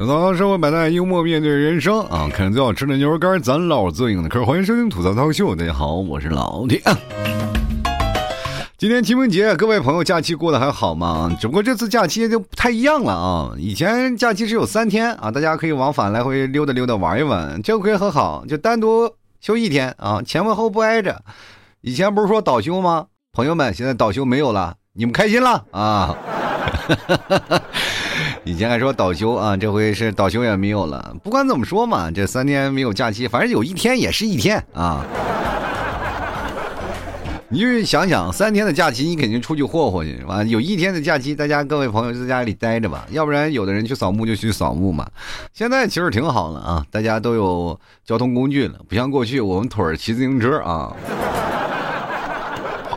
吐槽社会百态，幽默面对人生啊！看最好吃的牛肉干，咱老最硬的嗑。欢迎收听吐槽涛秀，大家好，我是老铁。今天清明节，各位朋友假期过得还好吗？只不过这次假期就不太一样了啊！以前假期只有三天啊，大家可以往返来回溜达溜达玩一玩，这回很好，就单独休一天啊，前后后不挨着。以前不是说倒休吗？朋友们，现在倒休没有了，你们开心了啊！以前还说倒休啊，这回是倒休也没有了。不管怎么说嘛，这三天没有假期，反正有一天也是一天啊。你就想想，三天的假期，你肯定出去霍霍去，完有一天的假期，大家各位朋友就在家里待着吧，要不然有的人去扫墓就去扫墓嘛。现在其实挺好了啊，大家都有交通工具了，不像过去我们腿儿骑自行车啊，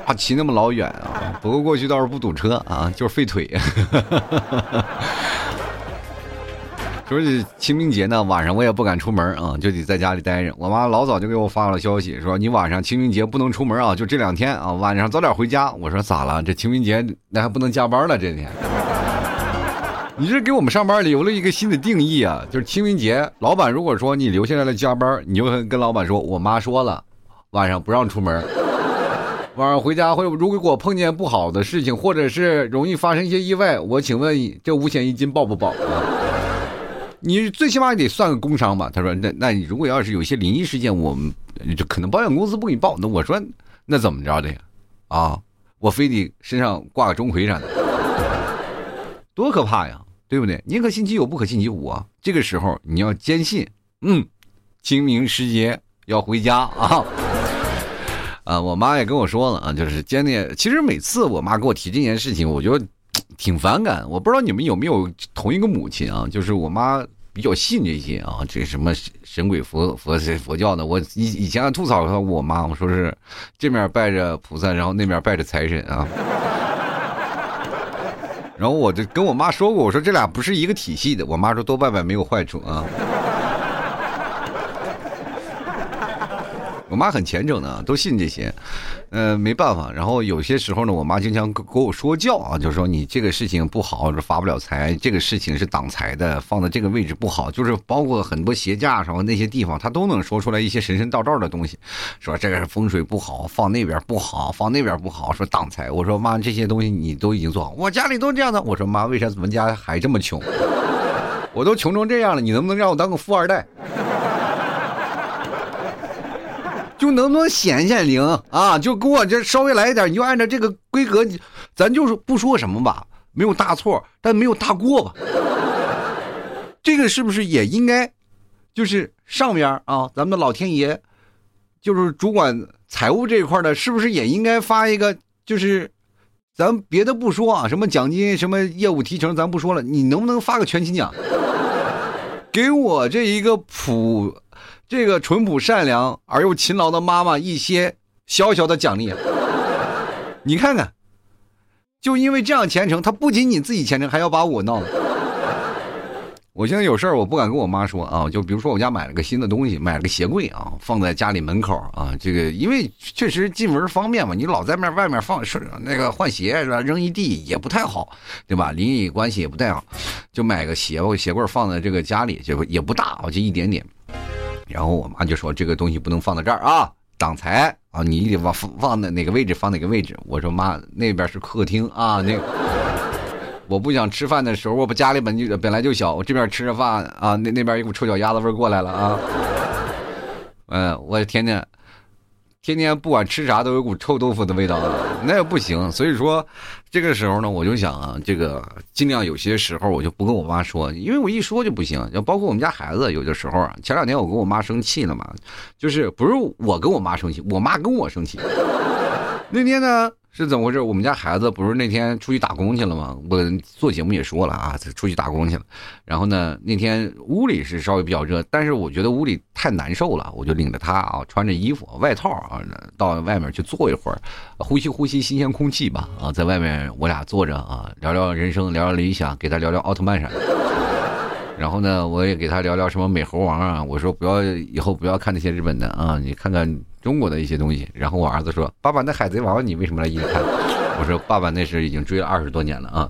啊骑那么老远啊。不过过去倒是不堵车啊，就是费腿。说是清明节呢，晚上我也不敢出门啊，就得在家里待着。我妈老早就给我发了消息，说你晚上清明节不能出门啊，就这两天啊，晚上早点回家。我说咋了？这清明节那还不能加班了？这天，你这给我们上班留了一个新的定义啊，就是清明节，老板如果说你留下来了加班，你就跟老板说，我妈说了，晚上不让出门，晚上回家会如果碰见不好的事情，或者是容易发生一些意外，我请问这五险一金报不报？你最起码得算个工伤吧？他说：“那那你如果要是有些灵异事件，我们就可能保险公司不给你报。那我说，那怎么着的呀？啊，我非得身上挂个钟馗啥的，多可怕呀，对不对？宁可信其有，不可信其无啊。这个时候你要坚信，嗯，清明时节要回家啊。啊，我妈也跟我说了啊，就是坚定。其实每次我妈给我提这件事情，我就。”挺反感，我不知道你们有没有同一个母亲啊？就是我妈比较信这些啊，这什么神鬼佛佛佛教的。我以以前还吐槽过我妈，我说是这面拜着菩萨，然后那面拜着财神啊。然后我就跟我妈说过，我说这俩不是一个体系的。我妈说多拜拜没有坏处啊。我妈很虔诚的，都信这些，呃，没办法。然后有些时候呢，我妈经常跟我说教啊，就说你这个事情不好，是发不了财；这个事情是挡财的，放在这个位置不好。就是包括很多鞋架上那些地方，她都能说出来一些神神道道的东西，说这个是风水不好，放那边不好，放那边不好，说挡财。我说妈，这些东西你都已经做好，我家里都这样的。我说妈，为啥咱们家还这么穷？我都穷成这样了，你能不能让我当个富二代？就能不能显显灵啊？就给我这稍微来一点，你就按照这个规格，咱就是不说什么吧，没有大错，但没有大过吧？这个是不是也应该，就是上边啊，咱们的老天爷，就是主管财务这一块的，是不是也应该发一个？就是咱别的不说啊，什么奖金、什么业务提成，咱不说了，你能不能发个全勤奖，给我这一个普？这个淳朴善良而又勤劳的妈妈，一些小小的奖励，你看看，就因为这样虔诚，她不仅仅自己虔诚，还要把我闹了。我现在有事儿，我不敢跟我妈说啊。就比如说，我家买了个新的东西，买了个鞋柜啊，放在家里门口啊。这个因为确实进门方便嘛，你老在面外面放是那个换鞋是吧？扔一地也不太好，对吧？邻里关系也不太好，就买个鞋鞋柜放在这个家里，就也不大，就一点点。然后我妈就说：“这个东西不能放在这儿啊，挡财啊！你得放放在哪个位置放哪个位置。”我说：“妈，那边是客厅啊，那 我不想吃饭的时候，我不家里本就本来就小，我这边吃着饭啊，那那边一股臭脚丫子味过来了啊。嗯，我天天。”天天不管吃啥都有股臭豆腐的味道，那也不行。所以说，这个时候呢，我就想啊，这个尽量有些时候我就不跟我妈说，因为我一说就不行。要包括我们家孩子，有的时候啊，前两天我跟我妈生气了嘛，就是不是我跟我妈生气，我妈跟我生气。那天呢？是怎么回事？我们家孩子不是那天出去打工去了吗？我做节目也说了啊，出去打工去了。然后呢，那天屋里是稍微比较热，但是我觉得屋里太难受了，我就领着他啊，穿着衣服、外套啊，到外面去坐一会儿，呼吸呼吸新鲜空气吧。啊，在外面我俩坐着啊，聊聊人生，聊聊理想，给他聊聊奥特曼啥的。然后呢，我也给他聊聊什么美猴王啊。我说不要以后不要看那些日本的啊，你看看。中国的一些东西，然后我儿子说：“爸爸，那海贼王你为什么来一直看？”我说：“爸爸那是已经追了二十多年了啊。”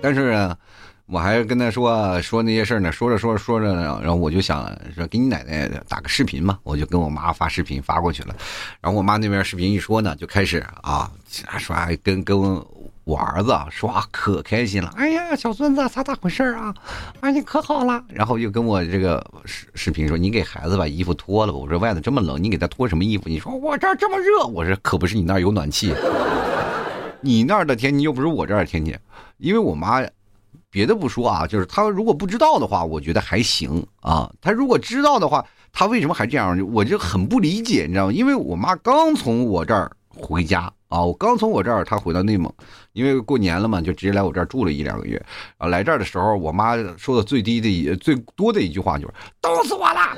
但是呢，我还跟他说说那些事儿呢，说着说着说着呢，然后我就想说给你奶奶打个视频嘛，我就跟我妈发视频发过去了，然后我妈那边视频一说呢，就开始啊刷刷跟跟我儿子说啊可开心了，哎呀小孙子咋咋回事啊，啊你可好了，然后又跟我这个视视频说你给孩子把衣服脱了吧，我说外头这么冷，你给他脱什么衣服？你说我这儿这么热，我说可不是你那儿有暖气，你那儿的天气又不是我这儿的天气，因为我妈。别的不说啊，就是她如果不知道的话，我觉得还行啊。她如果知道的话，她为什么还这样？我就很不理解，你知道吗？因为我妈刚从我这儿回家。啊，我刚从我这儿，他回到内蒙，因为过年了嘛，就直接来我这儿住了一两个月。啊，来这儿的时候，我妈说的最低的、一最多的一句话就是“冻死我了”，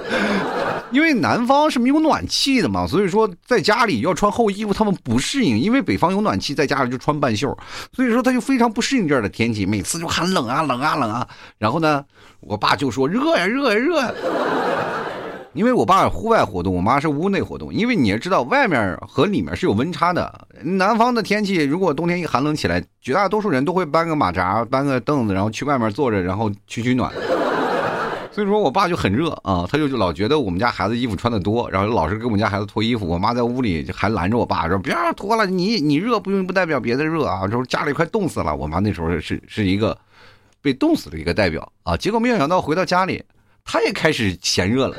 因为南方是没有暖气的嘛，所以说在家里要穿厚衣服，他们不适应。因为北方有暖气，在家里就穿半袖，所以说他就非常不适应这儿的天气，每次就喊冷啊冷啊冷啊。然后呢，我爸就说热呀热呀热。呀。因为我爸户外活动，我妈是屋内活动。因为你也知道，外面和里面是有温差的。南方的天气，如果冬天一寒冷起来，绝大多数人都会搬个马扎，搬个凳子，然后去外面坐着，然后取取暖。所以说我爸就很热啊，他就老觉得我们家孩子衣服穿的多，然后老是给我们家孩子脱衣服。我妈在屋里还拦着我爸说：“别脱了，你你热不用不代表别的热啊，说家里快冻死了。”我妈那时候是是一个被冻死的一个代表啊。结果没有想到回到家里，她也开始嫌热了。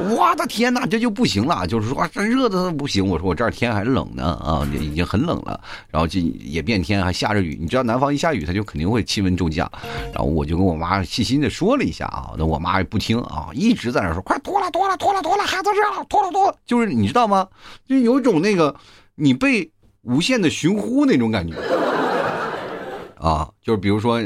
我的天哪，这就不行了！就是说，这热的不行。我说我这儿天还冷呢啊，已经很冷了。然后就也变天，还下着雨。你知道南方一下雨，它就肯定会气温骤降。然后我就跟我妈细心的说了一下啊，那我妈也不听啊，一直在那说：“快脱了，脱了，脱了，脱了，孩子热了，脱了，脱了。”就是你知道吗？就有一种那个你被无限的寻呼那种感觉啊，就是比如说。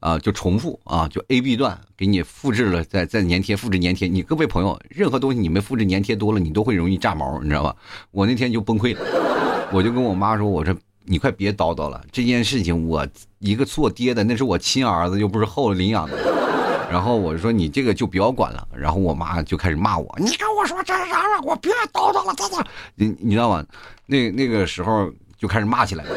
啊，就重复啊，就 A B 段给你复制了，再再粘贴，复制粘贴。你各位朋友，任何东西你们复制粘贴多了，你都会容易炸毛，你知道吧？我那天就崩溃了，我就跟我妈说：“我说你快别叨叨了，这件事情我一个做爹的，那是我亲儿子，又不是后领养的。”然后我说：“你这个就不要管了。”然后我妈就开始骂我：“你跟我说这啥了？我别叨叨了，咋咋？你你知道吗？那那个时候就开始骂起来了。”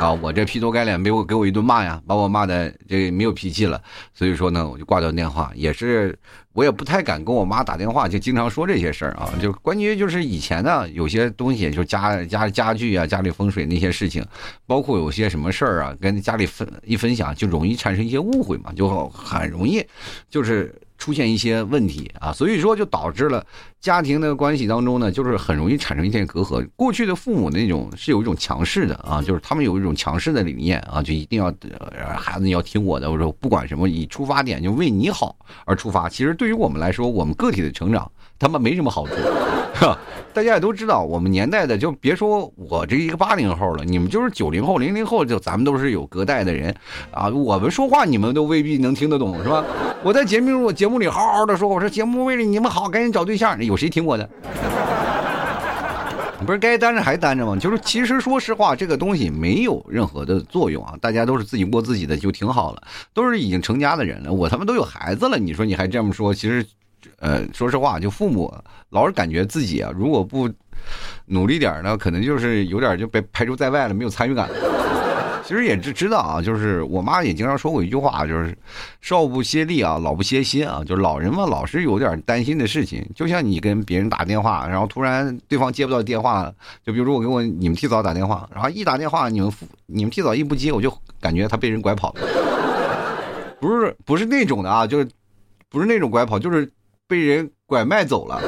啊，我这劈头盖脸被我给我一顿骂呀，把我骂的这没有脾气了，所以说呢，我就挂掉电话。也是我也不太敢跟我妈打电话，就经常说这些事儿啊。就关于就是以前呢，有些东西，就家家家具啊，家里风水那些事情，包括有些什么事儿啊，跟家里分一分享，就容易产生一些误会嘛，就很容易就是。出现一些问题啊，所以说就导致了家庭的关系当中呢，就是很容易产生一些隔阂。过去的父母那种是有一种强势的啊，就是他们有一种强势的理念啊，就一定要孩子你要听我的，我说不管什么，以出发点就为你好而出发。其实对于我们来说，我们个体的成长。他们没什么好处，大家也都知道，我们年代的就别说我这一个八零后了，你们就是九零后、零零后，就咱们都是有隔代的人啊。我们说话你们都未必能听得懂，是吧？我在节目节目里好好的说，我说节目为了你们好，赶紧找对象。有谁听我的？不是该单着还单着吗？就是其实说实话，这个东西没有任何的作用啊。大家都是自己过自己的就挺好了，都是已经成家的人了。我他妈都有孩子了，你说你还这么说，其实。呃，说实话，就父母老是感觉自己啊，如果不努力点呢，可能就是有点就被排除在外了，没有参与感。其实也知知道啊，就是我妈也经常说过一句话，就是少不歇力啊，老不歇心啊。就是老人嘛，老是有点担心的事情。就像你跟别人打电话，然后突然对方接不到电话，就比如说我给我你们替嫂打电话，然后一打电话，你们你们替嫂一不接，我就感觉他被人拐跑了。不是不是那种的啊，就是不是那种拐跑，就是。被人拐卖走了，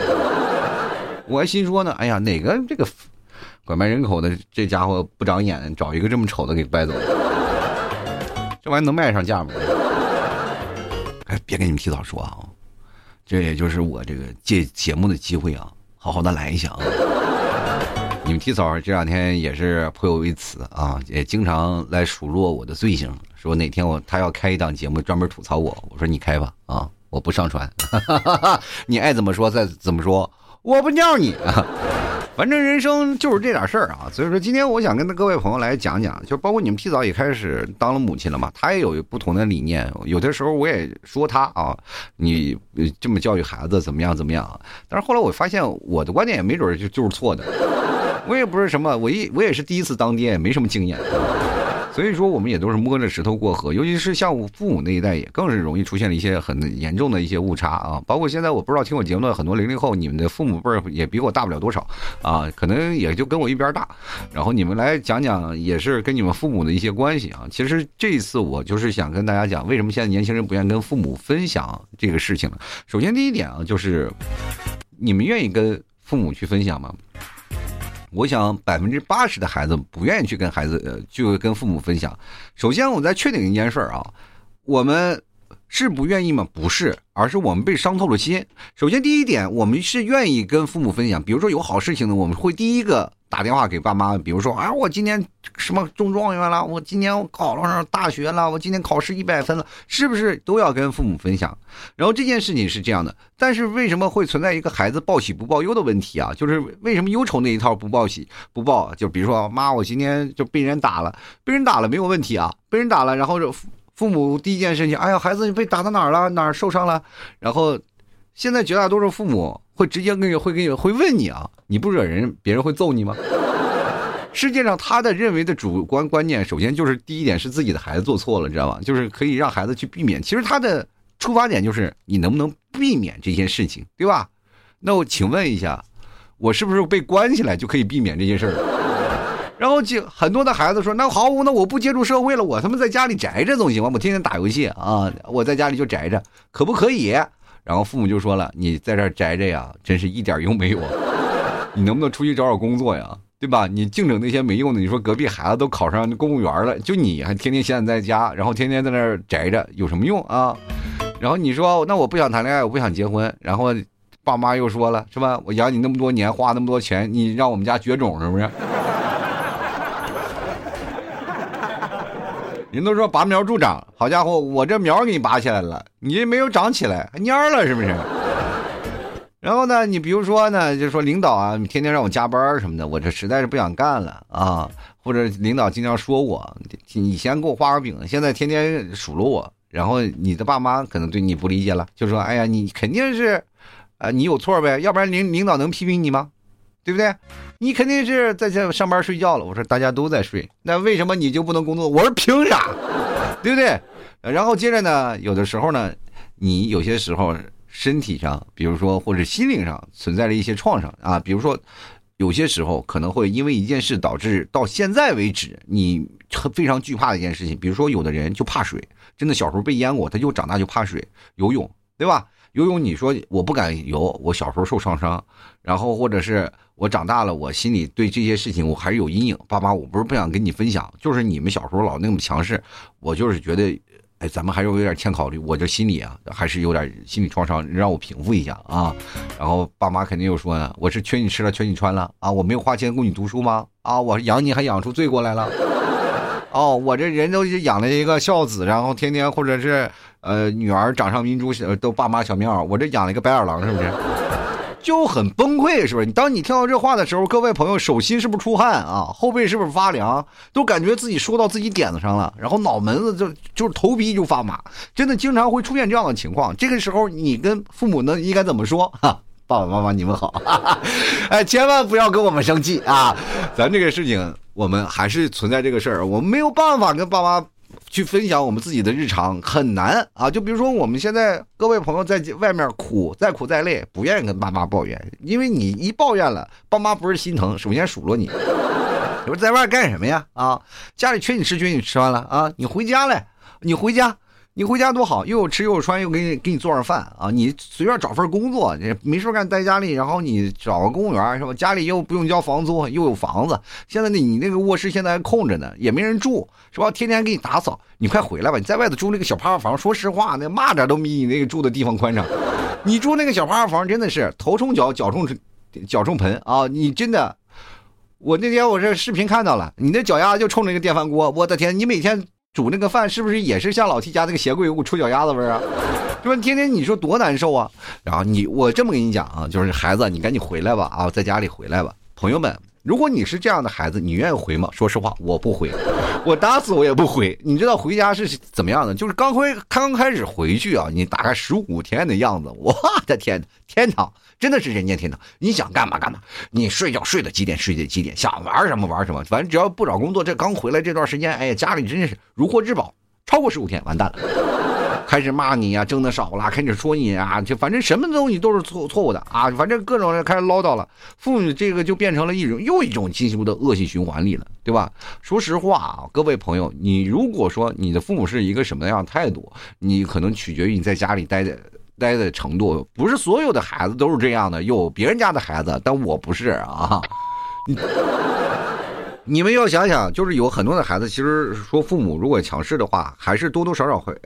我还心说呢，哎呀，哪个这个拐卖人口的这家伙不长眼，找一个这么丑的给拐走了，这玩意能卖上价吗？哎，别跟你们提早说啊，这也就是我这个借节目的机会啊，好好的来一下啊。你们提早这两天也是颇有微词啊，也经常来数落我的罪行，说哪天我他要开一档节目专门吐槽我，我说你开吧啊。我不上传，你爱怎么说再怎么说，我不尿你。反正人生就是这点事儿啊，所以说今天我想跟各位朋友来讲讲，就包括你们提早也开始当了母亲了嘛，她也有不同的理念，有的时候我也说她啊，你这么教育孩子怎么样怎么样？但是后来我发现我的观点也没准就就是错的，我也不是什么，我一我也是第一次当爹，也没什么经验。所以说，我们也都是摸着石头过河，尤其是像我父母那一代，也更是容易出现了一些很严重的一些误差啊。包括现在，我不知道听我节目的很多零零后，你们的父母辈儿也比我大不了多少啊，可能也就跟我一边大。然后你们来讲讲，也是跟你们父母的一些关系啊。其实这一次我就是想跟大家讲，为什么现在年轻人不愿意跟父母分享这个事情呢？首先第一点啊，就是你们愿意跟父母去分享吗？我想百分之八十的孩子不愿意去跟孩子，呃，就跟父母分享。首先，我再确定一件事啊，我们是不愿意吗？不是，而是我们被伤透了心。首先，第一点，我们是愿意跟父母分享，比如说有好事情呢，我们会第一个。打电话给爸妈，比如说啊，我今年什么中状元了，我今年我考了上大学了，我今年考试一百分了，是不是都要跟父母分享？然后这件事情是这样的，但是为什么会存在一个孩子报喜不报忧的问题啊？就是为什么忧愁那一套不报喜不报？就比如说妈，我今天就被人打了，被人打了没有问题啊，被人打了，然后父父母第一件事情，哎呀，孩子你被打到哪儿了？哪儿受伤了？然后现在绝大多数父母。会直接跟你会跟你会问你啊，你不惹人，别人会揍你吗？世界上他的认为的主观观念，首先就是第一点是自己的孩子做错了，知道吗？就是可以让孩子去避免。其实他的出发点就是你能不能避免这件事情，对吧？那我请问一下，我是不是被关起来就可以避免这些事儿？然后就很多的孩子说，那好，那我不接触社会了，我他妈在家里宅着总行吗？我天天打游戏啊，我在家里就宅着，可不可以？然后父母就说了：“你在这宅着呀，真是一点用没有。你能不能出去找找工作呀？对吧？你净整那些没用的。你说隔壁孩子都考上公务员了，就你还天天闲在家，然后天天在那宅着，有什么用啊？然后你说那我不想谈恋爱，我不想结婚。然后爸妈又说了，是吧？我养你那么多年，花那么多钱，你让我们家绝种是不是？”人都说拔苗助长，好家伙，我这苗给你拔起来了，你这没有长起来，还蔫了是不是？然后呢，你比如说呢，就说领导啊，你天天让我加班什么的，我这实在是不想干了啊。或者领导经常说我，以前给我画个饼，现在天天数落我。然后你的爸妈可能对你不理解了，就说：“哎呀，你肯定是，啊，你有错呗，要不然领领导能批评你吗？对不对？”你肯定是在这上班睡觉了。我说大家都在睡，那为什么你就不能工作？我说凭啥？对不对？然后接着呢，有的时候呢，你有些时候身体上，比如说或者心灵上存在了一些创伤啊，比如说有些时候可能会因为一件事导致到现在为止你非常惧怕的一件事情。比如说有的人就怕水，真的小时候被淹过，他就长大就怕水，游泳，对吧？游泳你说我不敢游，我小时候受创伤，然后或者是。我长大了，我心里对这些事情我还是有阴影。爸妈，我不是不想跟你分享，就是你们小时候老那么强势，我就是觉得，哎，咱们还是有点欠考虑。我这心里啊，还是有点心理创伤，让我平复一下啊。然后爸妈肯定又说呢，我是缺你吃了，缺你穿了啊，我没有花钱供你读书吗？啊，我养你还养出罪过来了？哦，我这人都养了一个孝子，然后天天或者是呃女儿掌上明珠，都爸妈小棉袄，我这养了一个白眼狼，是不是？就很崩溃，是不是？你当你听到这话的时候，各位朋友手心是不是出汗啊？后背是不是发凉？都感觉自己说到自己点子上了，然后脑门子就就是头皮就发麻，真的经常会出现这样的情况。这个时候你跟父母呢应该怎么说？哈，爸爸妈妈你们好，哈 哈哎，千万不要跟我们生气啊！咱这个事情我们还是存在这个事儿，我们没有办法跟爸妈。去分享我们自己的日常很难啊！就比如说我们现在各位朋友在外面苦，再苦再累，不愿意跟爸妈抱怨，因为你一抱怨了，爸妈不是心疼，首先数落你。你说在外干什么呀？啊，家里缺你吃缺你吃完了啊，你回家来，你回家。你回家多好，又有吃又有穿，又给你给你做上饭啊！你随便找份工作，你没事干待家里，然后你找个公务员是吧？家里又不用交房租，又有房子。现在呢，你那个卧室现在还空着呢，也没人住是吧？天天给你打扫，你快回来吧！你在外头住那个小趴房，说实话，那蚂蚱都比你那个住的地方宽敞。你住那个小趴房真的是头冲脚，脚冲脚冲盆啊！你真的，我那天我这视频看到了，你那脚丫子就冲着那个电饭锅，我的天！你每天。煮那个饭是不是也是像老七家那个鞋柜有股臭脚丫子味啊？是吧？天天你说多难受啊！然后你我这么跟你讲啊，就是孩子，你赶紧回来吧啊，在家里回来吧。朋友们，如果你是这样的孩子，你愿意回吗？说实话，我不回，我打死我也不回。你知道回家是怎么样的？就是刚回刚开始回去啊，你大概十五天的样子，我的天，天堂真的是人间天堂。你想干嘛干嘛，你睡觉睡到几点睡到几点，想玩什么玩什么，反正只要不找工作，这刚回来这段时间，哎呀，家里真是如获至宝。超过十五天，完蛋了。开始骂你呀，挣的少了，开始说你啊，就反正什么东西都是错错误的啊，反正各种人开始唠叨了，父母这个就变成了一种又一种进一步的恶性循环里了，对吧？说实话啊，各位朋友，你如果说你的父母是一个什么样的态度，你可能取决于你在家里待的待的程度，不是所有的孩子都是这样的，有别人家的孩子，但我不是啊。你们要想想，就是有很多的孩子，其实说父母如果强势的话，还是多多少少会。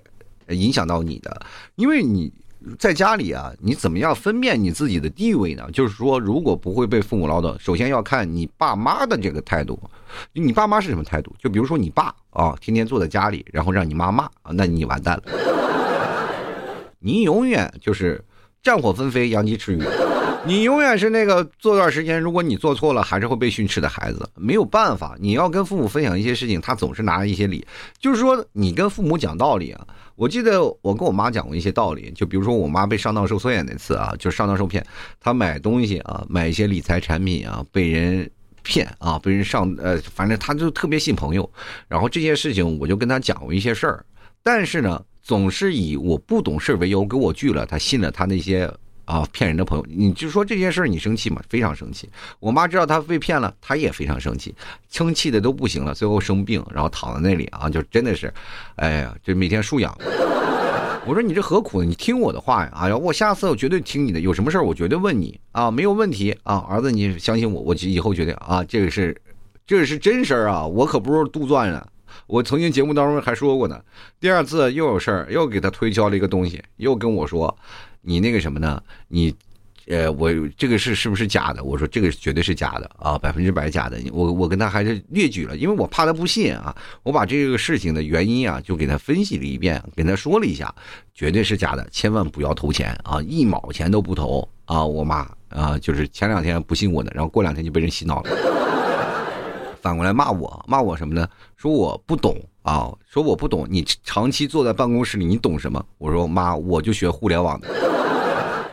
影响到你的，因为你在家里啊，你怎么样分辨你自己的地位呢？就是说，如果不会被父母唠叨，首先要看你爸妈的这个态度。你爸妈是什么态度？就比如说你爸啊，天天坐在家里，然后让你妈骂，那你完蛋了。你永远就是战火纷飞，扬鸡吃鱼。你永远是那个做段时间，如果你做错了，还是会被训斥的孩子。没有办法，你要跟父母分享一些事情，他总是拿一些理。就是说，你跟父母讲道理啊。我记得我跟我妈讲过一些道理，就比如说我妈被上当受骗那次啊，就上当受骗，她买东西啊，买一些理财产品啊，被人骗啊，被人上呃，反正她就特别信朋友。然后这些事情我就跟她讲过一些事儿，但是呢，总是以我不懂事为由给我拒了，她信了她那些。啊，骗人的朋友，你就说这件事你生气吗？非常生气。我妈知道她被骗了，她也非常生气，生气的都不行了，最后生病，然后躺在那里啊，就真的是，哎呀，就每天输氧。我说你这何苦呢？你听我的话呀！哎呀，我下次我绝对听你的，有什么事我绝对问你啊，没有问题啊，儿子你相信我，我以后决定啊，这个是，这个是真事儿啊，我可不是杜撰的。我曾经节目当中还说过呢，第二次又有事儿，又给他推销了一个东西，又跟我说。你那个什么呢？你，呃，我这个是是不是假的？我说这个绝对是假的啊，百分之百假的。我我跟他还是列举了，因为我怕他不信啊。我把这个事情的原因啊，就给他分析了一遍，跟他说了一下，绝对是假的，千万不要投钱啊，一毛钱都不投啊。我妈啊，就是前两天不信我的，然后过两天就被人洗脑了，反过来骂我，骂我什么呢？说我不懂。啊，说我不懂，你长期坐在办公室里，你懂什么？我说妈，我就学互联网的，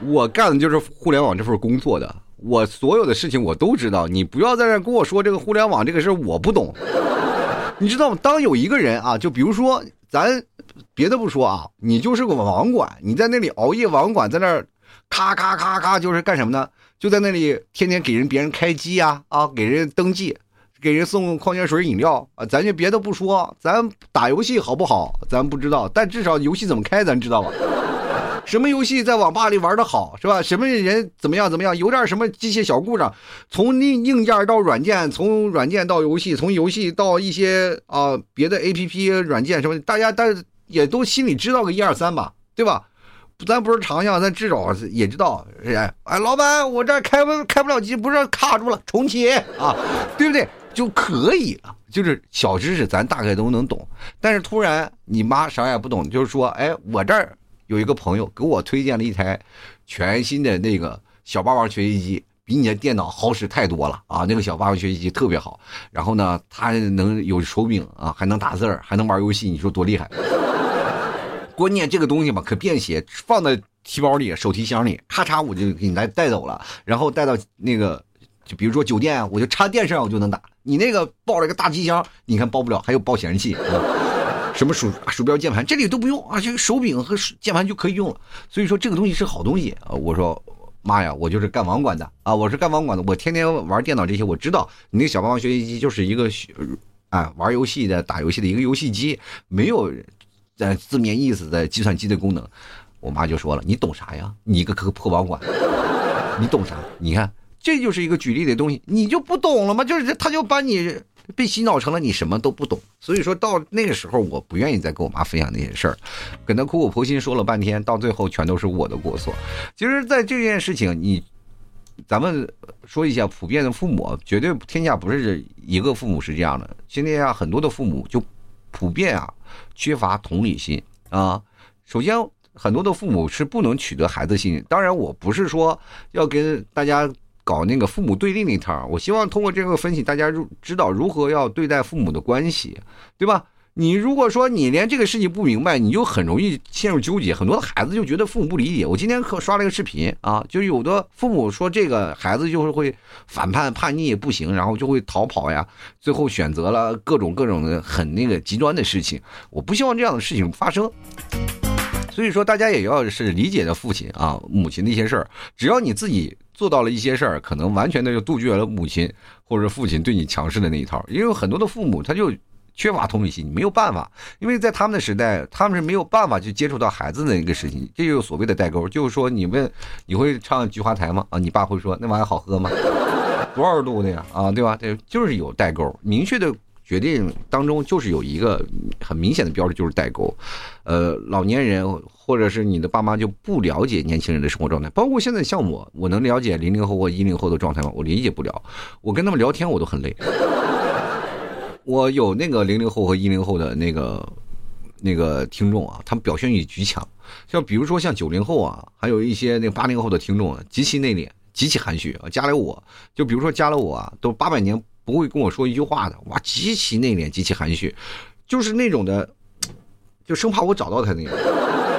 我干的就是互联网这份工作的，我所有的事情我都知道。你不要在这跟我说这个互联网这个事我不懂，你知道吗？当有一个人啊，就比如说咱别的不说啊，你就是个网管，你在那里熬夜网管，在那儿咔咔咔咔，就是干什么呢？就在那里天天给人别人开机呀，啊，给人登记。给人送矿泉水饮料啊，咱就别的不说，咱打游戏好不好？咱不知道，但至少游戏怎么开，咱知道吧？什么游戏在网吧里玩的好，是吧？什么人怎么样怎么样？有点什么机械小故障，从硬硬件到软件，从软件到游戏，从游戏到一些啊别的 A P P 软件什么，大家但也都心里知道个一二三吧，对吧？咱不是长项，咱至少也知道，哎哎，老板，我这开不开不了机，不是卡住了，重启啊，对不对？就可以了，就是小知识咱大概都能懂。但是突然你妈啥也不懂，就是说，哎，我这儿有一个朋友给我推荐了一台全新的那个小霸王学习机，比你的电脑好使太多了啊！那个小霸王学习机特别好，然后呢，它能有手柄啊，还能打字儿，还能玩游戏，你说多厉害？关键这个东西吧，可便携，放在提包里、手提箱里，咔嚓我就给你来带走了，然后带到那个。就比如说酒店，我就插电视上我就能打。你那个抱了个大机箱，你看抱不了，还有抱显示器，什么鼠鼠标、键盘，这里都不用啊，就手柄和键盘就可以用了。所以说这个东西是好东西啊。我说妈呀，我就是干网管的啊，我是干网管的，我天天玩电脑这些，我知道你那小霸王学习机就是一个啊玩游戏的、打游戏的一个游戏机，没有在字面意思的计算机的功能。我妈就说了，你懂啥呀？你个个破网管，你懂啥？你看。这就是一个举例的东西，你就不懂了吗？就是他就把你被洗脑成了你什么都不懂。所以说到那个时候，我不愿意再跟我妈分享那些事儿，跟她苦口婆心说了半天，到最后全都是我的过错。其实，在这件事情，你咱们说一下，普遍的父母绝对天下不是一个父母是这样的。现在啊，很多的父母就普遍啊缺乏同理心啊。首先，很多的父母是不能取得孩子信任。当然，我不是说要跟大家。搞那个父母对立那套。我希望通过这个分析，大家如知道如何要对待父母的关系，对吧？你如果说你连这个事情不明白，你就很容易陷入纠结。很多的孩子就觉得父母不理解。我今天可刷了一个视频啊，就有的父母说这个孩子就是会反叛、叛逆不行，然后就会逃跑呀，最后选择了各种各种的很那个极端的事情。我不希望这样的事情发生。所以说，大家也要是理解的父亲啊、母亲的一些事儿。只要你自己做到了一些事儿，可能完全的就杜绝了母亲或者父亲对你强势的那一套。因为很多的父母他就。缺乏同理心，没有办法，因为在他们的时代，他们是没有办法去接触到孩子的一个事情，这就是所谓的代沟。就是说，你问你会唱菊花台吗？啊，你爸会说那玩意儿好喝吗？多少度的呀？啊，对吧？对就是有代沟，明确的决定当中就是有一个很明显的标志，就是代沟。呃，老年人或者是你的爸妈就不了解年轻人的生活状态，包括现在像我，我能了解零零后或一零后的状态吗？我理解不了，我跟他们聊天我都很累。我有那个零零后和一零后的那个那个听众啊，他们表现欲极强。像比如说像九零后啊，还有一些那八零后的听众，极其内敛，极其含蓄啊。加了我就比如说加了我啊，都八百年不会跟我说一句话的，哇，极其内敛，极其含蓄，就是那种的，就生怕我找到他那种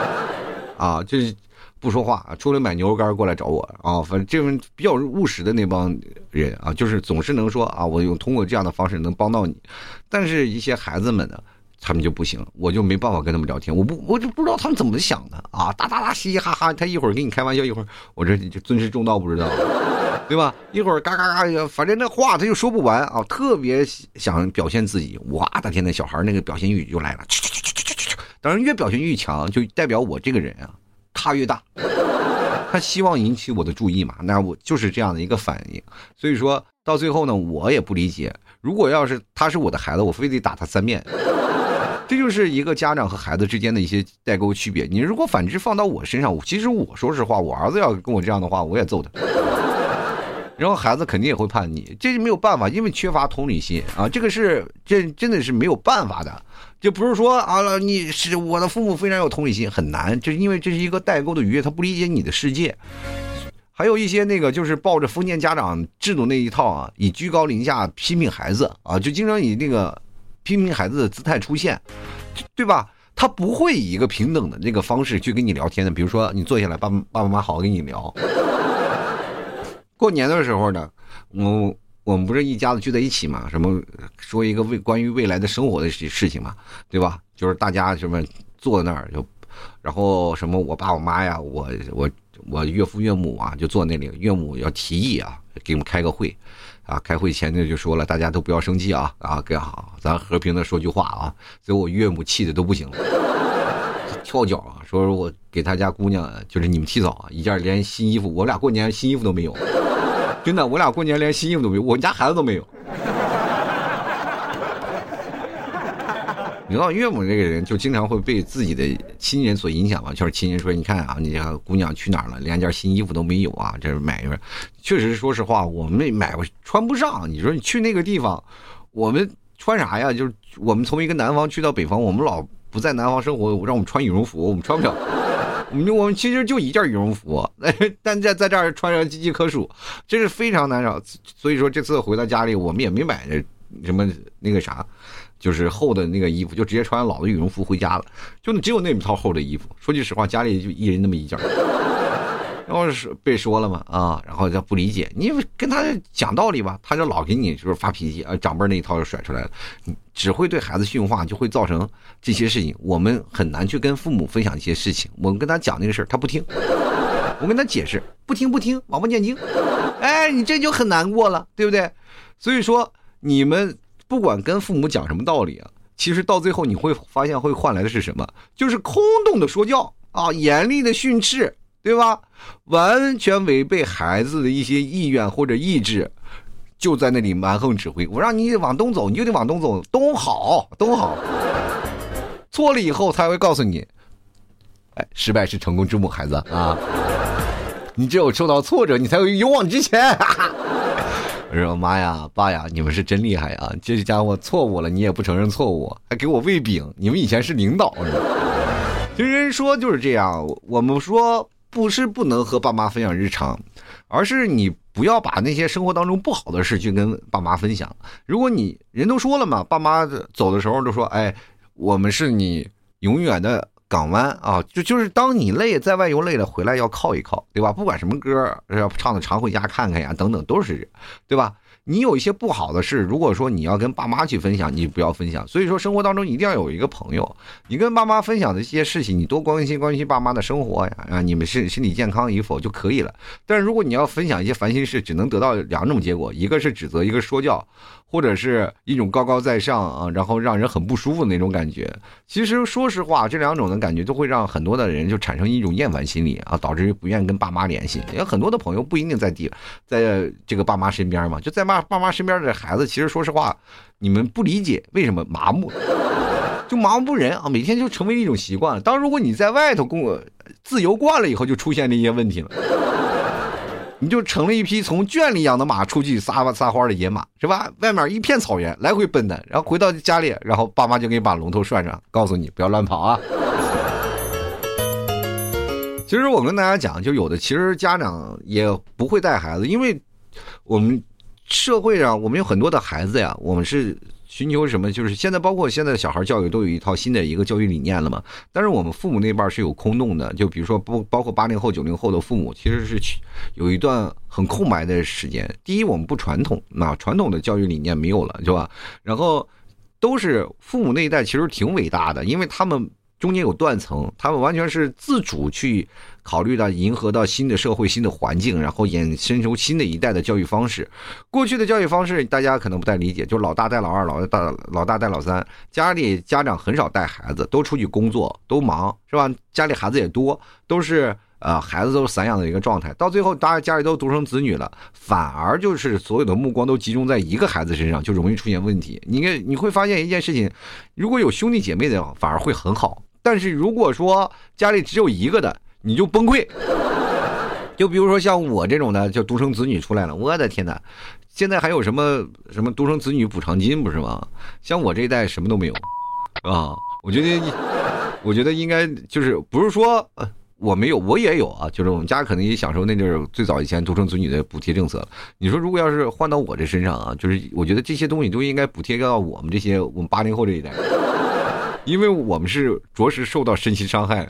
啊，就是不说话，出来买牛肉干过来找我啊，反正这种比较务实的那帮。人啊，就是总是能说啊，我用通过这样的方式能帮到你，但是一些孩子们呢，他们就不行，我就没办法跟他们聊天，我不，我就不知道他们怎么想的啊，哒哒哒，嘻嘻哈哈，他一会儿跟你开玩笑，一会儿我这就尊师重道不知道，对吧？一会儿嘎嘎嘎，反正那话他就说不完啊，特别想表现自己，我的天，那小孩那个表现欲就来了，当然越表现欲强，就代表我这个人啊，咖越大。他希望引起我的注意嘛？那我就是这样的一个反应。所以说到最后呢，我也不理解。如果要是他是我的孩子，我非得打他三遍。这就是一个家长和孩子之间的一些代沟区别。你如果反之放到我身上，其实我说实话，我儿子要跟我这样的话，我也揍他。然后孩子肯定也会叛逆，这是没有办法，因为缺乏同理心啊。这个是这真的是没有办法的。就不是说啊，你是我的父母非常有同理心，很难，就是因为这是一个代沟的愉悦，他不理解你的世界。还有一些那个就是抱着封建家长制度那一套啊，以居高临下批评孩子啊，就经常以那个批评孩子的姿态出现，对吧？他不会以一个平等的那个方式去跟你聊天的。比如说，你坐下来，爸爸爸妈妈好好跟你聊。过年的时候呢，我。我们不是一家子聚在一起嘛？什么说一个未关于未来的生活的事事情嘛，对吧？就是大家什么坐在那儿就，然后什么我爸我妈呀，我我我岳父岳母啊，就坐那里。岳母要提议啊，给我们开个会，啊，开会前呢就说了，大家都不要生气啊，啊，给好，咱和平的说句话啊。最后我岳母气的都不行了，跳脚啊，说我给他家姑娘就是你们提早啊，一件连新衣服，我俩过年新衣服都没有。真的，我俩过年连新衣服都没有，我们家孩子都没有。你知道岳母这个人就经常会被自己的亲人所影响嘛？就是亲人说：“你看啊，你家姑娘去哪儿了？连件新衣服都没有啊！这买一份。”确实，说实话，我们买穿不上。你说你去那个地方，我们穿啥呀？就是我们从一个南方去到北方，我们老不在南方生活，让我们穿羽绒服，我们穿不了。我们其实就一件羽绒服，但在在这儿穿上岌岌可数，真是非常难找。所以说这次回到家里，我们也没买什么那个啥，就是厚的那个衣服，就直接穿老的羽绒服回家了。就只有那么套厚的衣服。说句实话，家里就一人那么一件。然后是被说了嘛啊，然后他不理解，你跟他讲道理吧，他就老给你就是发脾气啊，长辈那一套就甩出来了，只会对孩子训话，就会造成这些事情。我们很难去跟父母分享一些事情，我们跟他讲那个事儿，他不听，我跟他解释，不听不听，王八念经，哎，你这就很难过了，对不对？所以说，你们不管跟父母讲什么道理啊，其实到最后你会发现会换来的是什么？就是空洞的说教啊，严厉的训斥。对吧？完全违背孩子的一些意愿或者意志，就在那里蛮横指挥。我让你往东走，你就得往东走，东好，东好。错了以后，他会告诉你，哎，失败是成功之母，孩子啊，你只有受到挫折，你才会勇往直前。哈 哈我说妈呀，爸呀，你们是真厉害啊！这家伙错误了，你也不承认错误，还给我喂饼。你们以前是领导，其实人说就是这样。我们说。不是不能和爸妈分享日常，而是你不要把那些生活当中不好的事去跟爸妈分享。如果你人都说了嘛，爸妈走的时候都说：“哎，我们是你永远的港湾啊！”就就是当你累在外游累了，回来要靠一靠，对吧？不管什么歌要唱的常回家看看呀，等等都是，对吧？你有一些不好的事，如果说你要跟爸妈去分享，你不要分享。所以说，生活当中一定要有一个朋友，你跟爸妈分享的一些事情，你多关心关心爸妈的生活呀，啊，你们身身体健康与否就可以了。但是如果你要分享一些烦心事，只能得到两种结果，一个是指责，一个说教。或者是一种高高在上啊，然后让人很不舒服的那种感觉。其实说实话，这两种的感觉都会让很多的人就产生一种厌烦心理啊，导致不愿意跟爸妈联系。有很多的朋友不一定在地，在这个爸妈身边嘛，就在爸爸妈身边的孩子，其实说实话，你们不理解为什么麻木，就麻木不仁啊，每天就成为一种习惯了。当如果你在外头工自由惯了以后，就出现这些问题了。你就成了一匹从圈里养的马出去撒撒欢的野马，是吧？外面一片草原，来回奔的，然后回到家里，然后爸妈就给你把龙头拴上，告诉你不要乱跑啊。其实我跟大家讲，就有的其实家长也不会带孩子，因为我们社会上我们有很多的孩子呀，我们是。寻求什么？就是现在，包括现在小孩教育都有一套新的一个教育理念了嘛。但是我们父母那辈是有空洞的，就比如说不包括八零后、九零后的父母，其实是有一段很空白的时间。第一，我们不传统，那传统的教育理念没有了，是吧？然后都是父母那一代，其实挺伟大的，因为他们。中间有断层，他们完全是自主去考虑到迎合到新的社会、新的环境，然后衍生出新的一代的教育方式。过去的教育方式大家可能不太理解，就是老大带老二，老大老大带老三，家里家长很少带孩子，都出去工作，都忙，是吧？家里孩子也多，都是呃孩子都是散养的一个状态。到最后，大家家里都独生子女了，反而就是所有的目光都集中在一个孩子身上，就容易出现问题。你看你会发现一件事情，如果有兄弟姐妹的，反而会很好。但是如果说家里只有一个的，你就崩溃。就比如说像我这种的，就独生子女出来了，我的天哪！现在还有什么什么独生子女补偿金不是吗？像我这一代什么都没有，啊！我觉得，我觉得应该就是不是说我没有，我也有啊，就是我们家可能也享受那阵儿最早以前独生子女的补贴政策。你说如果要是换到我这身上啊，就是我觉得这些东西都应该补贴到我们这些我们八零后这一代。因为我们是着实受到身心伤害，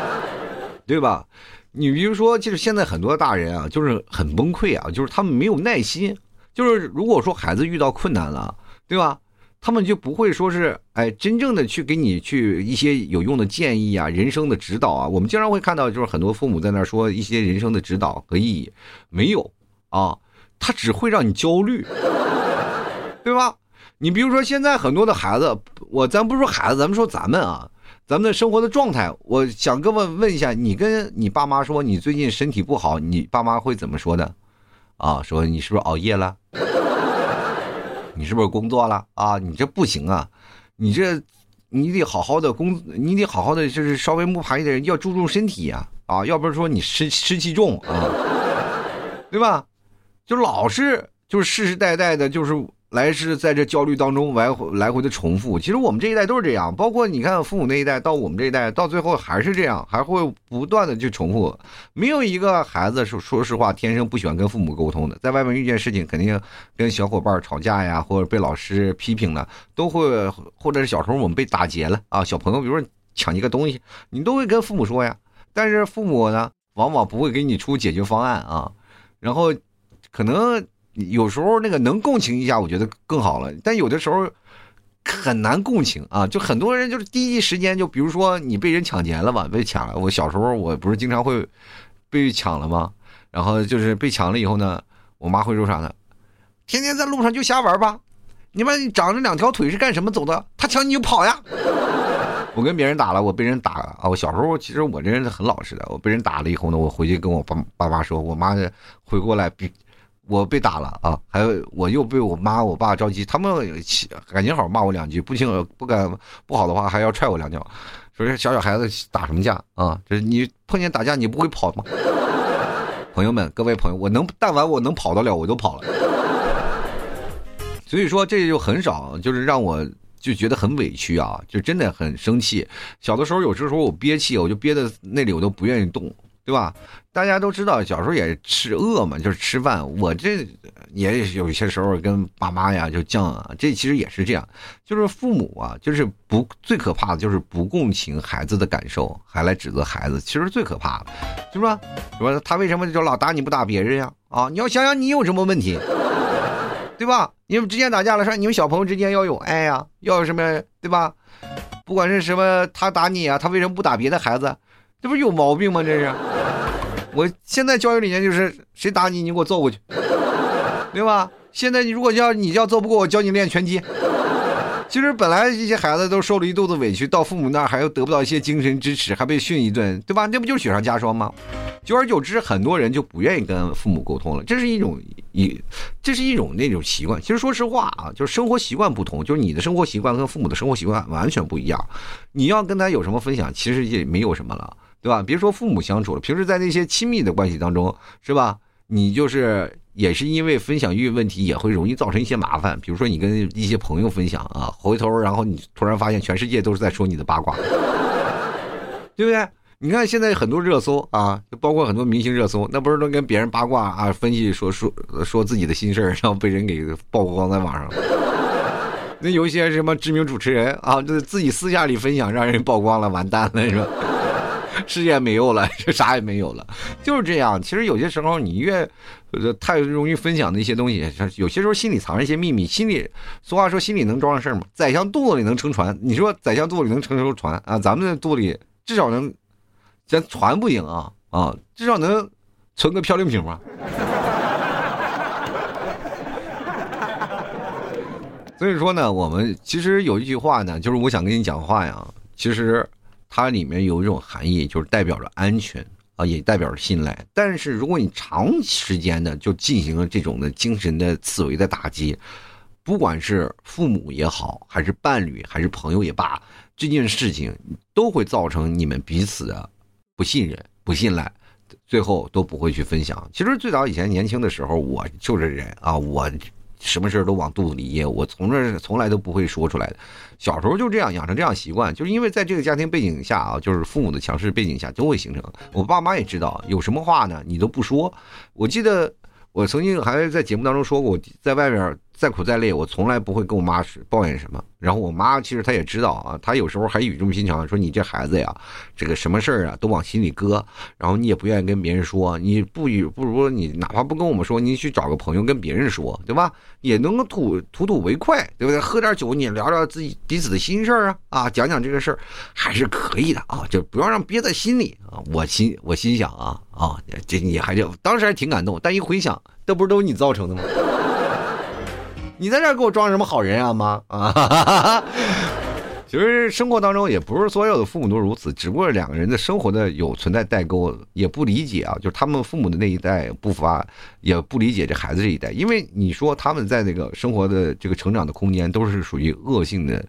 对吧？你比如说，就是现在很多大人啊，就是很崩溃啊，就是他们没有耐心。就是如果说孩子遇到困难了，对吧？他们就不会说是哎，真正的去给你去一些有用的建议啊，人生的指导啊。我们经常会看到，就是很多父母在那说一些人生的指导和意义，没有啊，他只会让你焦虑，对吧？你比如说，现在很多的孩子，我咱不说孩子，咱们说咱们啊，咱们的生活的状态，我想跟问问一下，你跟你爸妈说你最近身体不好，你爸妈会怎么说的？啊，说你是不是熬夜了？你是不是工作了？啊，你这不行啊，你这你得好好的工，你得好好的就是稍微木爬一点，要注重身体呀，啊，要不是说你湿湿气重啊，对吧？就老是就是世世代代的，就是。来是在这焦虑当中来回来回的重复，其实我们这一代都是这样，包括你看父母那一代到我们这一代，到最后还是这样，还会不断的去重复。没有一个孩子是说实话天生不喜欢跟父母沟通的，在外面遇见事情，肯定跟小伙伴吵架呀，或者被老师批评了，都会，或者是小时候我们被打劫了啊，小朋友比如说抢一个东西，你都会跟父母说呀，但是父母呢，往往不会给你出解决方案啊，然后可能。有时候那个能共情一下，我觉得更好了。但有的时候很难共情啊，就很多人就是第一时间就，比如说你被人抢劫了吧，被抢了。我小时候我不是经常会被抢了吗？然后就是被抢了以后呢，我妈会说啥呢？天天在路上就瞎玩吧，你妈你长着两条腿是干什么走的？他抢你就跑呀！我跟别人打了，我被人打了啊！我小时候其实我这人很老实的，我被人打了以后呢，我回去跟我爸爸妈说，我妈回过来比。我被打了啊！还有我又被我妈我爸着急，他们感情好骂我两句，不行不敢不好的话还要踹我两脚，说是小小孩子打什么架啊？就是你碰见打架你不会跑吗？朋友们，各位朋友，我能但凡我能跑得了，我都跑了。所以说这就很少，就是让我就觉得很委屈啊，就真的很生气。小的时候有时候我憋气，我就憋在那里，我都不愿意动。对吧？大家都知道，小时候也吃饿嘛，就是吃饭。我这也有些时候跟爸妈呀就犟啊，这其实也是这样，就是父母啊，就是不最可怕的就是不共情孩子的感受，还来指责孩子，其实最可怕的，是吧？说他为什么就老打你不打别人呀？啊，你要想想你有什么问题，对吧？你们之间打架了，说你们小朋友之间要有爱呀，要有什么，对吧？不管是什么，他打你啊，他为什么不打别的孩子？这不是有毛病吗？这是，我现在教育理念就是，谁打你，你给我揍过去，对吧？现在你如果要你要揍不过我，教你练拳击。其实本来这些孩子都受了一肚子委屈，到父母那儿还又得不到一些精神支持，还被训一顿，对吧？那不就是雪上加霜吗？久而久之，很多人就不愿意跟父母沟通了。这是一种一，这是一种那种习惯。其实说实话啊，就是生活习惯不同，就是你的生活习惯跟父母的生活习惯完全不一样。你要跟他有什么分享，其实也没有什么了。对吧？别说父母相处了，平时在那些亲密的关系当中，是吧？你就是也是因为分享欲问题，也会容易造成一些麻烦。比如说你跟一些朋友分享啊，回头然后你突然发现全世界都是在说你的八卦，对不对？你看现在很多热搜啊，就包括很多明星热搜，那不是都跟别人八卦啊，分析说说说自己的心事然后被人给曝光在网上。那有一些什么知名主持人啊，就自己私下里分享，让人曝光了，完蛋了，是吧？世界没有了，就啥也没有了，就是这样。其实有些时候，你越太容易分享的一些东西，有些时候心里藏着一些秘密。心里，俗话说，心里能装上事儿吗？宰相肚子里能撑船。你说宰相肚子里能撑艘船啊？咱们的肚里至少能，咱船不行啊啊，至少能存个漂流瓶吧。所以说呢，我们其实有一句话呢，就是我想跟你讲话呀，其实。它里面有一种含义，就是代表着安全啊，也代表着信赖。但是如果你长时间的就进行了这种的精神的思维的打击，不管是父母也好，还是伴侣，还是朋友也罢，这件事情都会造成你们彼此的不信任、不信赖，最后都不会去分享。其实最早以前年轻的时候，我就是人啊，我。什么事都往肚子里咽，我从这从来都不会说出来的。小时候就这样养成这样习惯，就是因为在这个家庭背景下啊，就是父母的强势背景下都会形成。我爸妈也知道，有什么话呢，你都不说。我记得我曾经还在节目当中说过，在外面。再苦再累，我从来不会跟我妈抱怨什么。然后我妈其实她也知道啊，她有时候还语重心长说：“你这孩子呀，这个什么事儿啊都往心里搁，然后你也不愿意跟别人说。你不与不如你哪怕不跟我们说，你去找个朋友跟别人说，对吧？也能够吐吐吐为快，对不对？喝点酒，你聊聊自己彼此的心事儿啊啊，讲讲这个事儿还是可以的啊，就不要让憋在心里啊。我心我心想啊啊，这你还就当时还挺感动，但一回想，这不是都是你造成的吗？你在这给我装什么好人啊妈啊！其实生活当中也不是所有的父母都如此，只不过两个人的生活的有存在代沟，也不理解啊，就是他们父母的那一代不发，也不理解这孩子这一代，因为你说他们在那个生活的这个成长的空间都是属于恶性的。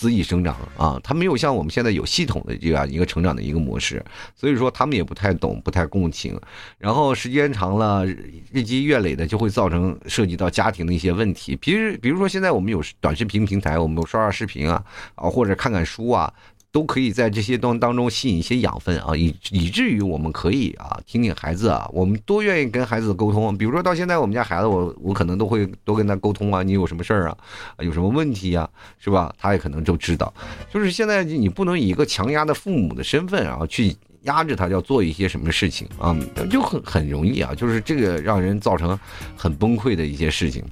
恣意生长啊，他没有像我们现在有系统的这样一个成长的一个模式，所以说他们也不太懂，不太共情，然后时间长了，日积月累的就会造成涉及到家庭的一些问题。比如，比如说现在我们有短视频平台，我们刷刷视频啊，啊或者看看书啊。都可以在这些当当中吸引一些养分啊，以以至于我们可以啊听听孩子啊，我们多愿意跟孩子沟通。比如说到现在，我们家孩子，我我可能都会多跟他沟通啊，你有什么事儿啊，有什么问题呀，是吧？他也可能就知道。就是现在你不能以一个强压的父母的身份啊去压制他要做一些什么事情啊，就很很容易啊，就是这个让人造成很崩溃的一些事情。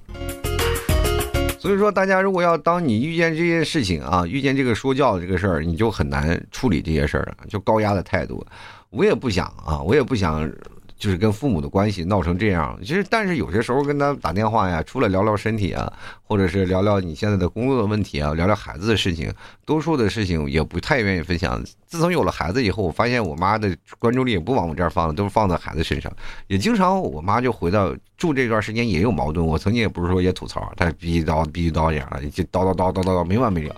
所以说，大家如果要当你遇见这些事情啊，遇见这个说教这个事儿，你就很难处理这些事儿就高压的态度，我也不想啊，我也不想。就是跟父母的关系闹成这样，其实但是有些时候跟他打电话呀，除了聊聊身体啊，或者是聊聊你现在的工作的问题啊，聊聊孩子的事情，多数的事情也不太愿意分享。自从有了孩子以后，我发现我妈的关注力也不往我这儿放了，都是放在孩子身上。也经常我妈就回到住这段时间也有矛盾，我曾经也不是说也吐槽，她逼叨逼叨点啊，就叨叨叨叨叨叨没完没了。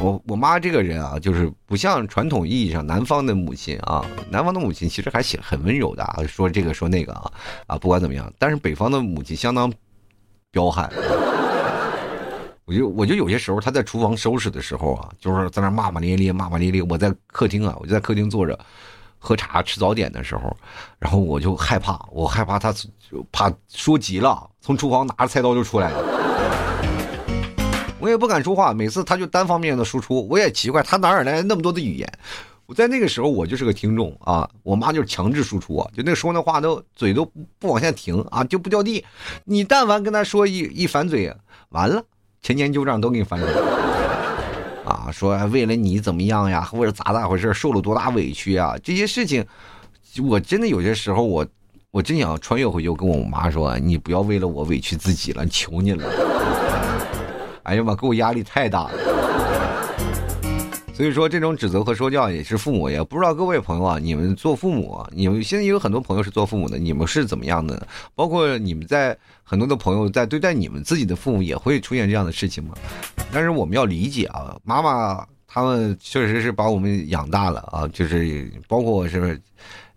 我我妈这个人啊，就是不像传统意义上南方的母亲啊，南方的母亲其实还行，很温柔的啊，说这这个说那个啊啊，不管怎么样，但是北方的母亲相当彪悍。我就我就有些时候她在厨房收拾的时候啊，就是在那骂骂咧咧骂骂咧咧，我在客厅啊，我就在客厅坐着，喝茶吃早点的时候，然后我就害怕，我害怕他怕说急了，从厨房拿着菜刀就出来了。我也不敢说话，每次他就单方面的输出，我也奇怪他哪儿来那么多的语言。在那个时候我就是个听众啊，我妈就是强制输出，就那说那话都嘴都不往下停啊，就不掉地。你但凡跟她说一一反嘴，完了陈年旧账都给你翻出来。啊，说为了你怎么样呀，或者咋咋回事，受了多大委屈啊，这些事情，我真的有些时候我我真想穿越回去跟我妈说，你不要为了我委屈自己了，求你了。哎呀妈，给我压力太大了。所以说，这种指责和说教也是父母，也不知道各位朋友啊，你们做父母，你们现在有很多朋友是做父母的，你们是怎么样的？包括你们在很多的朋友在对待你们自己的父母，也会出现这样的事情吗？但是我们要理解啊，妈妈他们确实是把我们养大了啊，就是包括是。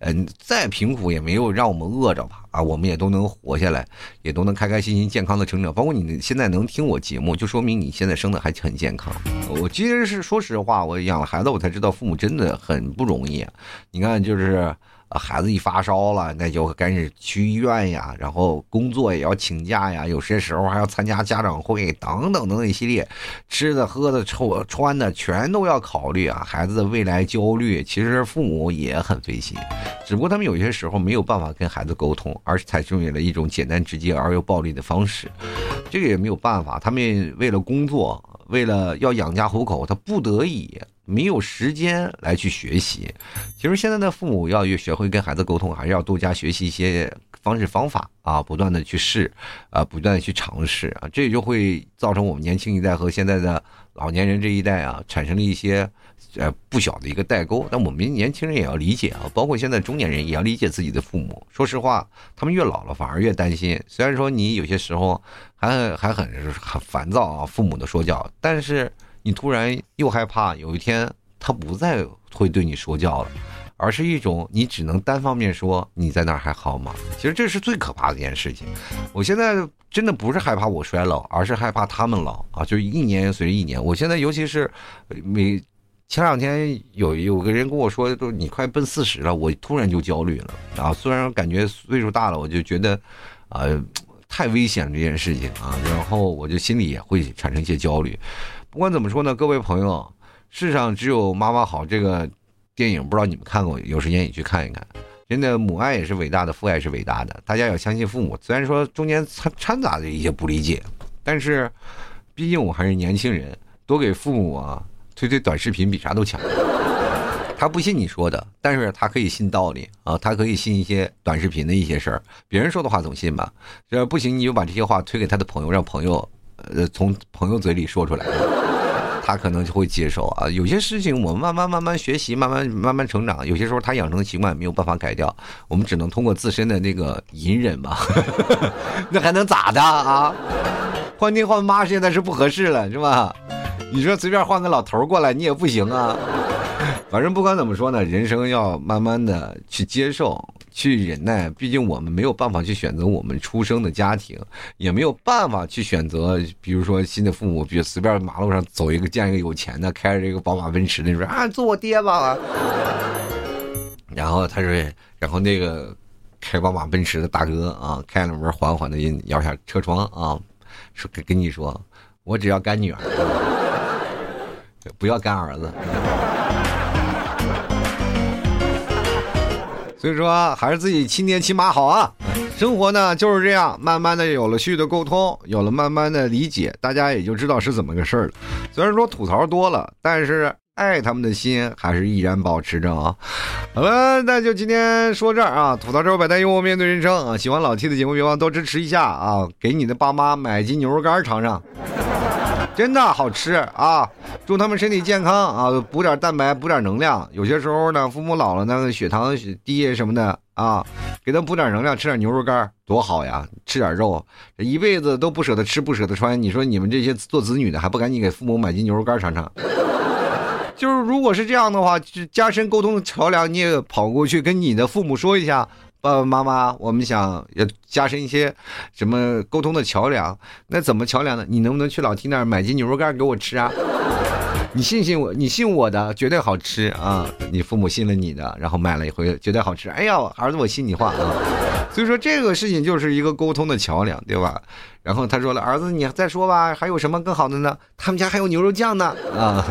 嗯，再贫苦也没有让我们饿着吧？啊，我们也都能活下来，也都能开开心心、健康的成长。包括你现在能听我节目，就说明你现在生的还很健康。我其实是说实话，我养了孩子，我才知道父母真的很不容易。你看，就是。孩子一发烧了，那就赶紧去医院呀，然后工作也要请假呀，有些时候还要参加家长会等等等等一系列，吃的、喝的、抽穿的全都要考虑啊。孩子的未来焦虑，其实父母也很费心，只不过他们有些时候没有办法跟孩子沟通，而是采用了一种简单直接而又暴力的方式，这个也没有办法，他们为了工作。为了要养家糊口，他不得已没有时间来去学习。其实现在的父母要越学会跟孩子沟通，还是要多加学习一些方式方法啊，不断的去试，啊，不断的去尝试啊，这也就会造成我们年轻一代和现在的老年人这一代啊，产生了一些。呃，不小的一个代沟，但我们年轻人也要理解啊，包括现在中年人也要理解自己的父母。说实话，他们越老了反而越担心。虽然说你有些时候还还很很烦躁啊，父母的说教，但是你突然又害怕有一天他不再会对你说教了，而是一种你只能单方面说你在那儿还好吗？其实这是最可怕的一件事情。我现在真的不是害怕我衰老，而是害怕他们老啊，就是一年随着一年。我现在尤其是每。前两天有有个人跟我说，都你快奔四十了，我突然就焦虑了啊！虽然感觉岁数大了，我就觉得，啊，太危险了这件事情啊，然后我就心里也会产生一些焦虑。不管怎么说呢，各位朋友，世上只有妈妈好。这个电影不知道你们看过，有时间也去看一看。真的，母爱也是伟大的，父爱是伟大的。大家要相信父母，虽然说中间掺掺杂着一些不理解，但是，毕竟我还是年轻人，多给父母啊。推推短视频比啥都强，他不信你说的，但是他可以信道理啊，他可以信一些短视频的一些事儿，别人说的话总信吧？这不行，你就把这些话推给他的朋友，让朋友，呃，从朋友嘴里说出来，他可能就会接受啊。有些事情我们慢慢慢慢学习，慢慢慢慢成长，有些时候他养成的习惯没有办法改掉，我们只能通过自身的那个隐忍嘛，那还能咋的啊？换爹换妈现在是不合适了，是吧？你说随便换个老头过来，你也不行啊。反正不管怎么说呢，人生要慢慢的去接受，去忍耐。毕竟我们没有办法去选择我们出生的家庭，也没有办法去选择，比如说新的父母，比如随便马路上走一个见一个有钱的，开着这个宝马奔驰的，说啊做我爹吧。然后他说，然后那个开宝马奔驰的大哥啊，开了门缓缓的摇下车窗啊，说跟跟你说，我只要干女儿。不要干儿子，所以说还是自己亲爹亲妈好啊。生活呢就是这样，慢慢的有了序的沟通，有了慢慢的理解，大家也就知道是怎么个事儿了。虽然说吐槽多了，但是爱他们的心还是依然保持着啊。好了，那就今天说这儿啊。吐槽之后百态幽默面对人生啊。喜欢老 T 的节目，别忘多支持一下啊，给你的爸妈买斤牛肉干尝尝。真的好吃啊！祝他们身体健康啊！补点蛋白，补点能量。有些时候呢，父母老了，那个血糖低什么的啊，给他补点能量，吃点牛肉干多好呀！吃点肉，一辈子都不舍得吃，不舍得穿。你说你们这些做子女的，还不赶紧给父母买斤牛肉干尝尝？就是如果是这样的话，加深沟通的桥梁，你也跑过去跟你的父母说一下。爸爸妈妈，我们想要加深一些什么沟通的桥梁？那怎么桥梁呢？你能不能去老 T 那儿买斤牛肉干给我吃啊？你信信我，你信我的，绝对好吃啊！你父母信了你的，然后买了一回，绝对好吃。哎呀，儿子，我信你话啊！所以说这个事情就是一个沟通的桥梁，对吧？然后他说了，儿子，你再说吧，还有什么更好的呢？他们家还有牛肉酱呢啊！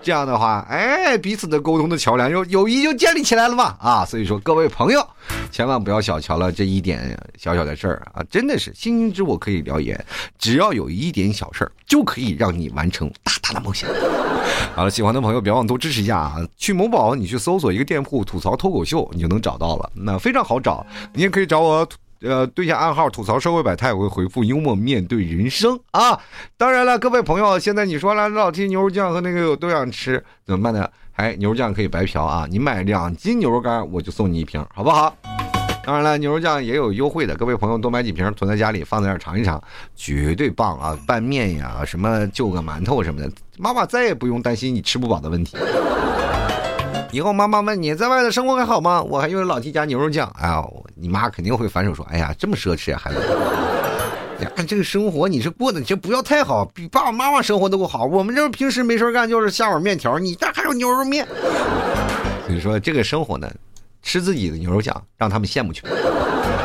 这样的话，哎，彼此的沟通的桥梁，友友谊就建立起来了嘛啊！所以说各位朋友，千万不要小瞧了这一点小小的事儿啊！真的是星星之火可以燎原，只要有一点小事儿，就可以让你完成大大的梦想。好了，喜欢的朋友别忘多支持一下啊！去某宝你去搜索一个店铺“吐槽脱口秀”，你就能找到了，那非常好找。你也可以找我。呃，对下暗号吐槽社会百态，我会回复幽默面对人生啊！当然了，各位朋友，现在你说了老提牛肉酱和那个都想吃，怎么办呢？哎，牛肉酱可以白嫖啊！你买两斤牛肉干，我就送你一瓶，好不好？当然了，牛肉酱也有优惠的，各位朋友多买几瓶囤在家里，放在那儿尝一尝，绝对棒啊！拌面呀，什么就个馒头什么的，妈妈再也不用担心你吃不饱的问题。以后妈妈问你在外头生活还好吗？我还用老提家牛肉酱。哎呀，你妈肯定会反手说：“哎呀，这么奢侈啊，孩子！呀，这个生活你是过的，这不要太好，比爸爸妈妈生活都好。我们这平时没事干就是下碗面条，你这还有牛肉面。所以说这个生活呢，吃自己的牛肉酱，让他们羡慕去。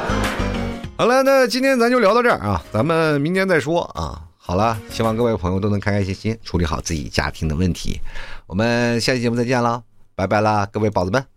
好了，那今天咱就聊到这儿啊，咱们明天再说啊。好了，希望各位朋友都能开开心心处理好自己家庭的问题。我们下期节目再见了。拜拜啦，各位宝子们。